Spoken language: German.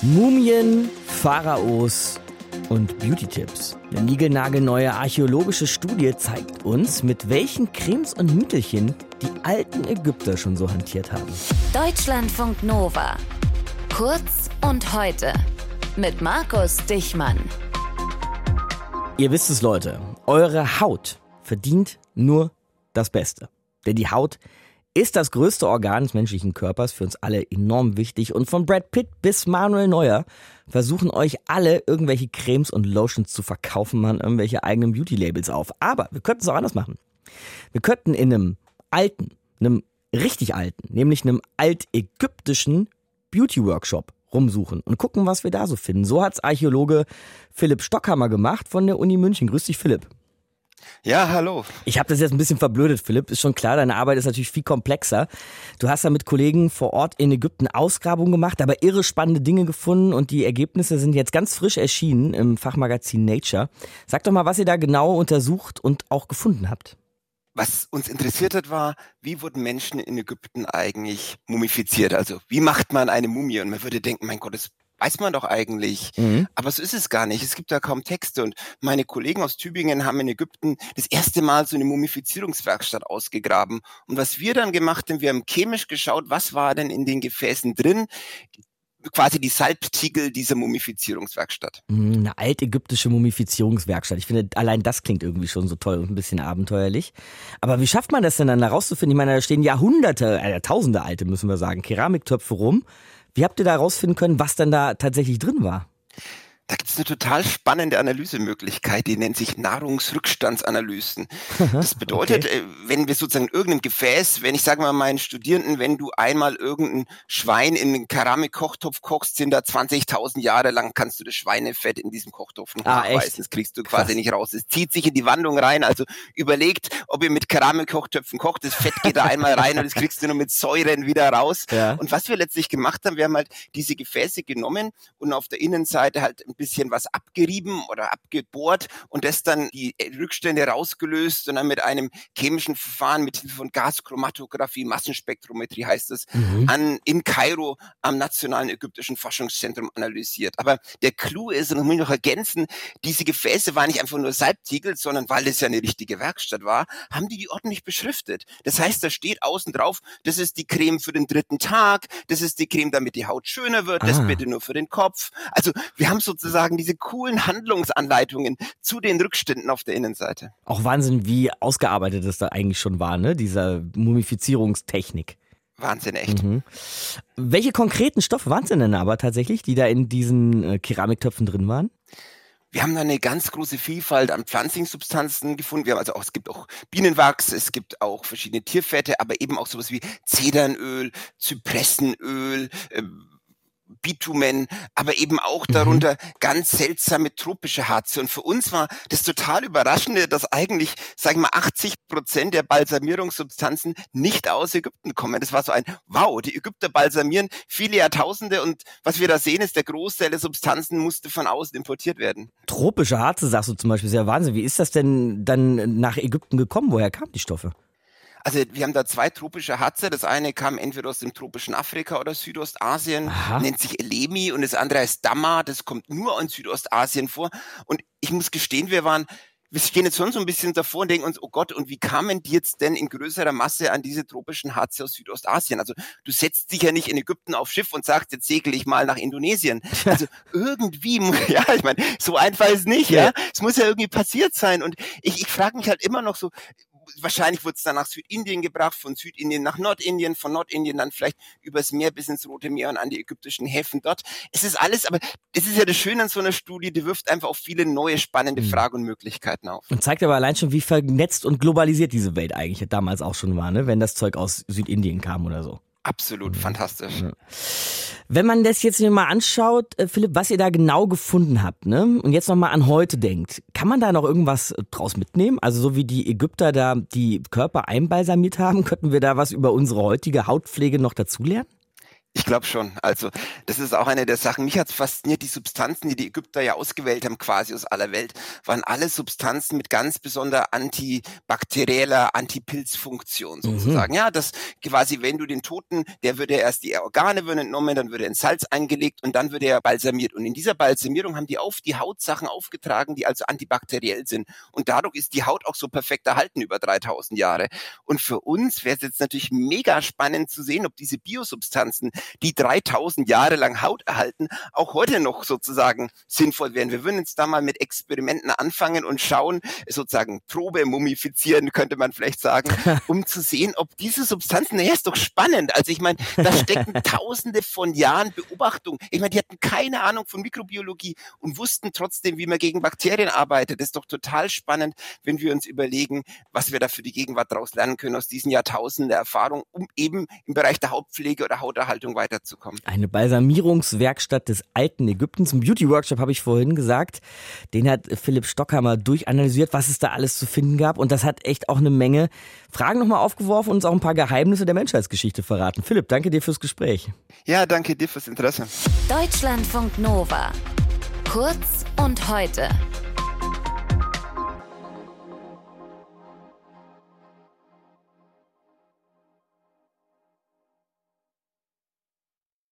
Mumien, Pharaos und Beauty-Tipps. Eine niegelnagelneue archäologische Studie zeigt uns, mit welchen Cremes und Mittelchen die alten Ägypter schon so hantiert haben. Deutschlandfunk Nova. Kurz und heute. Mit Markus Dichmann. Ihr wisst es, Leute. Eure Haut verdient nur das Beste. Denn die Haut ist das größte Organ des menschlichen Körpers, für uns alle enorm wichtig. Und von Brad Pitt bis Manuel Neuer versuchen euch alle irgendwelche Cremes und Lotions zu verkaufen, man irgendwelche eigenen Beauty-Labels auf. Aber wir könnten es auch anders machen. Wir könnten in einem alten, einem richtig alten, nämlich einem altägyptischen Beauty-Workshop rumsuchen und gucken, was wir da so finden. So hat's Archäologe Philipp Stockhammer gemacht von der Uni München. Grüß dich, Philipp. Ja, hallo. Ich habe das jetzt ein bisschen verblödet, Philipp. Ist schon klar, deine Arbeit ist natürlich viel komplexer. Du hast da mit Kollegen vor Ort in Ägypten Ausgrabungen gemacht, aber irre spannende Dinge gefunden und die Ergebnisse sind jetzt ganz frisch erschienen im Fachmagazin Nature. Sag doch mal, was ihr da genau untersucht und auch gefunden habt. Was uns interessiert hat, war, wie wurden Menschen in Ägypten eigentlich mumifiziert? Also, wie macht man eine Mumie? Und man würde denken, mein Gott, das weiß man doch eigentlich. Mhm. Aber so ist es gar nicht. Es gibt da kaum Texte. Und meine Kollegen aus Tübingen haben in Ägypten das erste Mal so eine Mumifizierungswerkstatt ausgegraben. Und was wir dann gemacht haben, wir haben chemisch geschaut, was war denn in den Gefäßen drin, quasi die Salbtiegel dieser Mumifizierungswerkstatt. Mhm, eine altägyptische Mumifizierungswerkstatt. Ich finde, allein das klingt irgendwie schon so toll und ein bisschen abenteuerlich. Aber wie schafft man das denn dann herauszufinden? Ich meine, da stehen Jahrhunderte, äh, Tausende alte, müssen wir sagen, Keramiktöpfe rum. Wie habt ihr da herausfinden können, was denn da tatsächlich drin war? Da gibt es eine total spannende Analysemöglichkeit, die nennt sich Nahrungsrückstandsanalysen. Das bedeutet, okay. Äh, wenn wir sozusagen irgendein Gefäß, wenn ich sage mal meinen Studierenden, wenn du einmal irgendein Schwein in einen Keramikkochtopf kochst, sind da 20.000 Jahre lang kannst du das Schweinefett in diesem Kochtopf noch ah, nachweisen. Das kriegst du quasi Krass. nicht raus. Es zieht sich in die Wandung rein. Also überlegt, ob ihr mit Keramikkochtöpfen kocht. Das Fett geht da einmal rein und das kriegst du nur mit Säuren wieder raus. Ja. Und was wir letztlich gemacht haben, wir haben halt diese Gefäße genommen und auf der Innenseite halt ein bisschen was abgerieben oder abgebohrt und das dann die Rückstände rausgelöst und dann mit einem chemischen Verfahren mit Hilfe von Gaschromatographie, Massenspektrometrie heißt es, mhm. an, in Kairo am Nationalen Ägyptischen Forschungszentrum analysiert. Aber der Clou ist, und das muss ich noch ergänzen, diese Gefäße waren nicht einfach nur Salbtiegel, sondern weil es ja eine richtige Werkstatt war, haben die die ordentlich beschriftet. Das heißt, da steht außen drauf, das ist die Creme für den dritten Tag, das ist die Creme, damit die Haut schöner wird, ah. das bitte nur für den Kopf. Also wir haben sozusagen sozusagen diese coolen Handlungsanleitungen zu den Rückständen auf der Innenseite. Auch Wahnsinn, wie ausgearbeitet das da eigentlich schon war, ne? Dieser Mumifizierungstechnik. Wahnsinn, echt. Mhm. Welche konkreten Stoffe waren es denn aber tatsächlich, die da in diesen äh, Keramiktöpfen drin waren? Wir haben da eine ganz große Vielfalt an Pflanzensubstanzen gefunden. Wir haben also auch, es gibt auch Bienenwachs, es gibt auch verschiedene Tierfette, aber eben auch sowas wie Zedernöl, Zypressenöl, äh, Bitumen, aber eben auch mhm. darunter mhm. ganz seltsame tropische Harze. Und für uns war das total überraschende, dass eigentlich, sag ich mal, 80 Prozent der Balsamierungssubstanzen nicht aus Ägypten kommen. Das war so ein Wow, die Ägypter balsamieren viele Jahrtausende und was wir da sehen, ist, der Großteil der Substanzen musste von außen importiert werden. Tropische Harze, sagst du zum Beispiel, ist ja Wahnsinn. Wie ist das denn dann nach Ägypten gekommen? Woher kamen die Stoffe? Also wir haben da zwei tropische Hatze. Das eine kam entweder aus dem tropischen Afrika oder Südostasien, Aha. nennt sich Elemi und das andere heißt Dama, das kommt nur in Südostasien vor. Und ich muss gestehen, wir waren wir stehen jetzt schon so ein bisschen davor und denken uns, oh Gott, und wie kamen die jetzt denn in größerer Masse an diese tropischen Harze aus Südostasien? Also du setzt dich ja nicht in Ägypten auf Schiff und sagst, jetzt segel ich mal nach Indonesien. Also irgendwie, ja, ich meine, so einfach ist nicht, ja. Es muss ja irgendwie passiert sein. Und ich, ich frage mich halt immer noch so, wahrscheinlich wurde es dann nach Südindien gebracht, von Südindien nach Nordindien, von Nordindien dann vielleicht übers Meer bis ins Rote Meer und an die ägyptischen Häfen dort. Es ist alles, aber es ist ja das Schöne an so einer Studie, die wirft einfach auch viele neue spannende mhm. Fragen und Möglichkeiten auf. Und zeigt aber allein schon, wie vernetzt und globalisiert diese Welt eigentlich damals auch schon war, ne? wenn das Zeug aus Südindien kam oder so. Absolut mhm. fantastisch. Ja. Wenn man das jetzt mal anschaut, äh, Philipp, was ihr da genau gefunden habt, ne? Und jetzt nochmal an heute denkt, kann man da noch irgendwas äh, draus mitnehmen? Also so wie die Ägypter da die Körper einbalsamiert haben, könnten wir da was über unsere heutige Hautpflege noch dazulernen? Ich glaube schon. Also das ist auch eine der Sachen. Mich hat fasziniert, die Substanzen, die die Ägypter ja ausgewählt haben, quasi aus aller Welt, waren alle Substanzen mit ganz besonderer antibakterieller, Antipilzfunktion mhm. sozusagen. Mhm. Ja, das quasi, wenn du den Toten, der würde erst die Organe würden entnommen, dann würde er in Salz eingelegt und dann würde er balsamiert. Und in dieser Balsamierung haben die auf die Haut Sachen aufgetragen, die also antibakteriell sind. Und dadurch ist die Haut auch so perfekt erhalten über 3000 Jahre. Und für uns wäre es jetzt natürlich mega spannend zu sehen, ob diese Biosubstanzen die 3000 Jahre lang Haut erhalten, auch heute noch sozusagen sinnvoll wären. Wir würden jetzt da mal mit Experimenten anfangen und schauen, sozusagen Probe mumifizieren, könnte man vielleicht sagen, um zu sehen, ob diese Substanzen, naja, ist doch spannend. Also ich meine, da stecken tausende von Jahren Beobachtung. Ich meine, die hatten keine Ahnung von Mikrobiologie und wussten trotzdem, wie man gegen Bakterien arbeitet. Das ist doch total spannend, wenn wir uns überlegen, was wir da für die Gegenwart daraus lernen können aus diesen Jahrtausenden der Erfahrung, um eben im Bereich der Hautpflege oder Hauterhaltung weiterzukommen. Eine Balsamierungswerkstatt des alten Ägyptens. Ein Beauty-Workshop habe ich vorhin gesagt. Den hat Philipp Stockhammer durchanalysiert, was es da alles zu finden gab. Und das hat echt auch eine Menge Fragen nochmal aufgeworfen und uns auch ein paar Geheimnisse der Menschheitsgeschichte verraten. Philipp, danke dir fürs Gespräch. Ja, danke dir fürs Interesse. Deutschlandfunk Nova. Kurz und heute.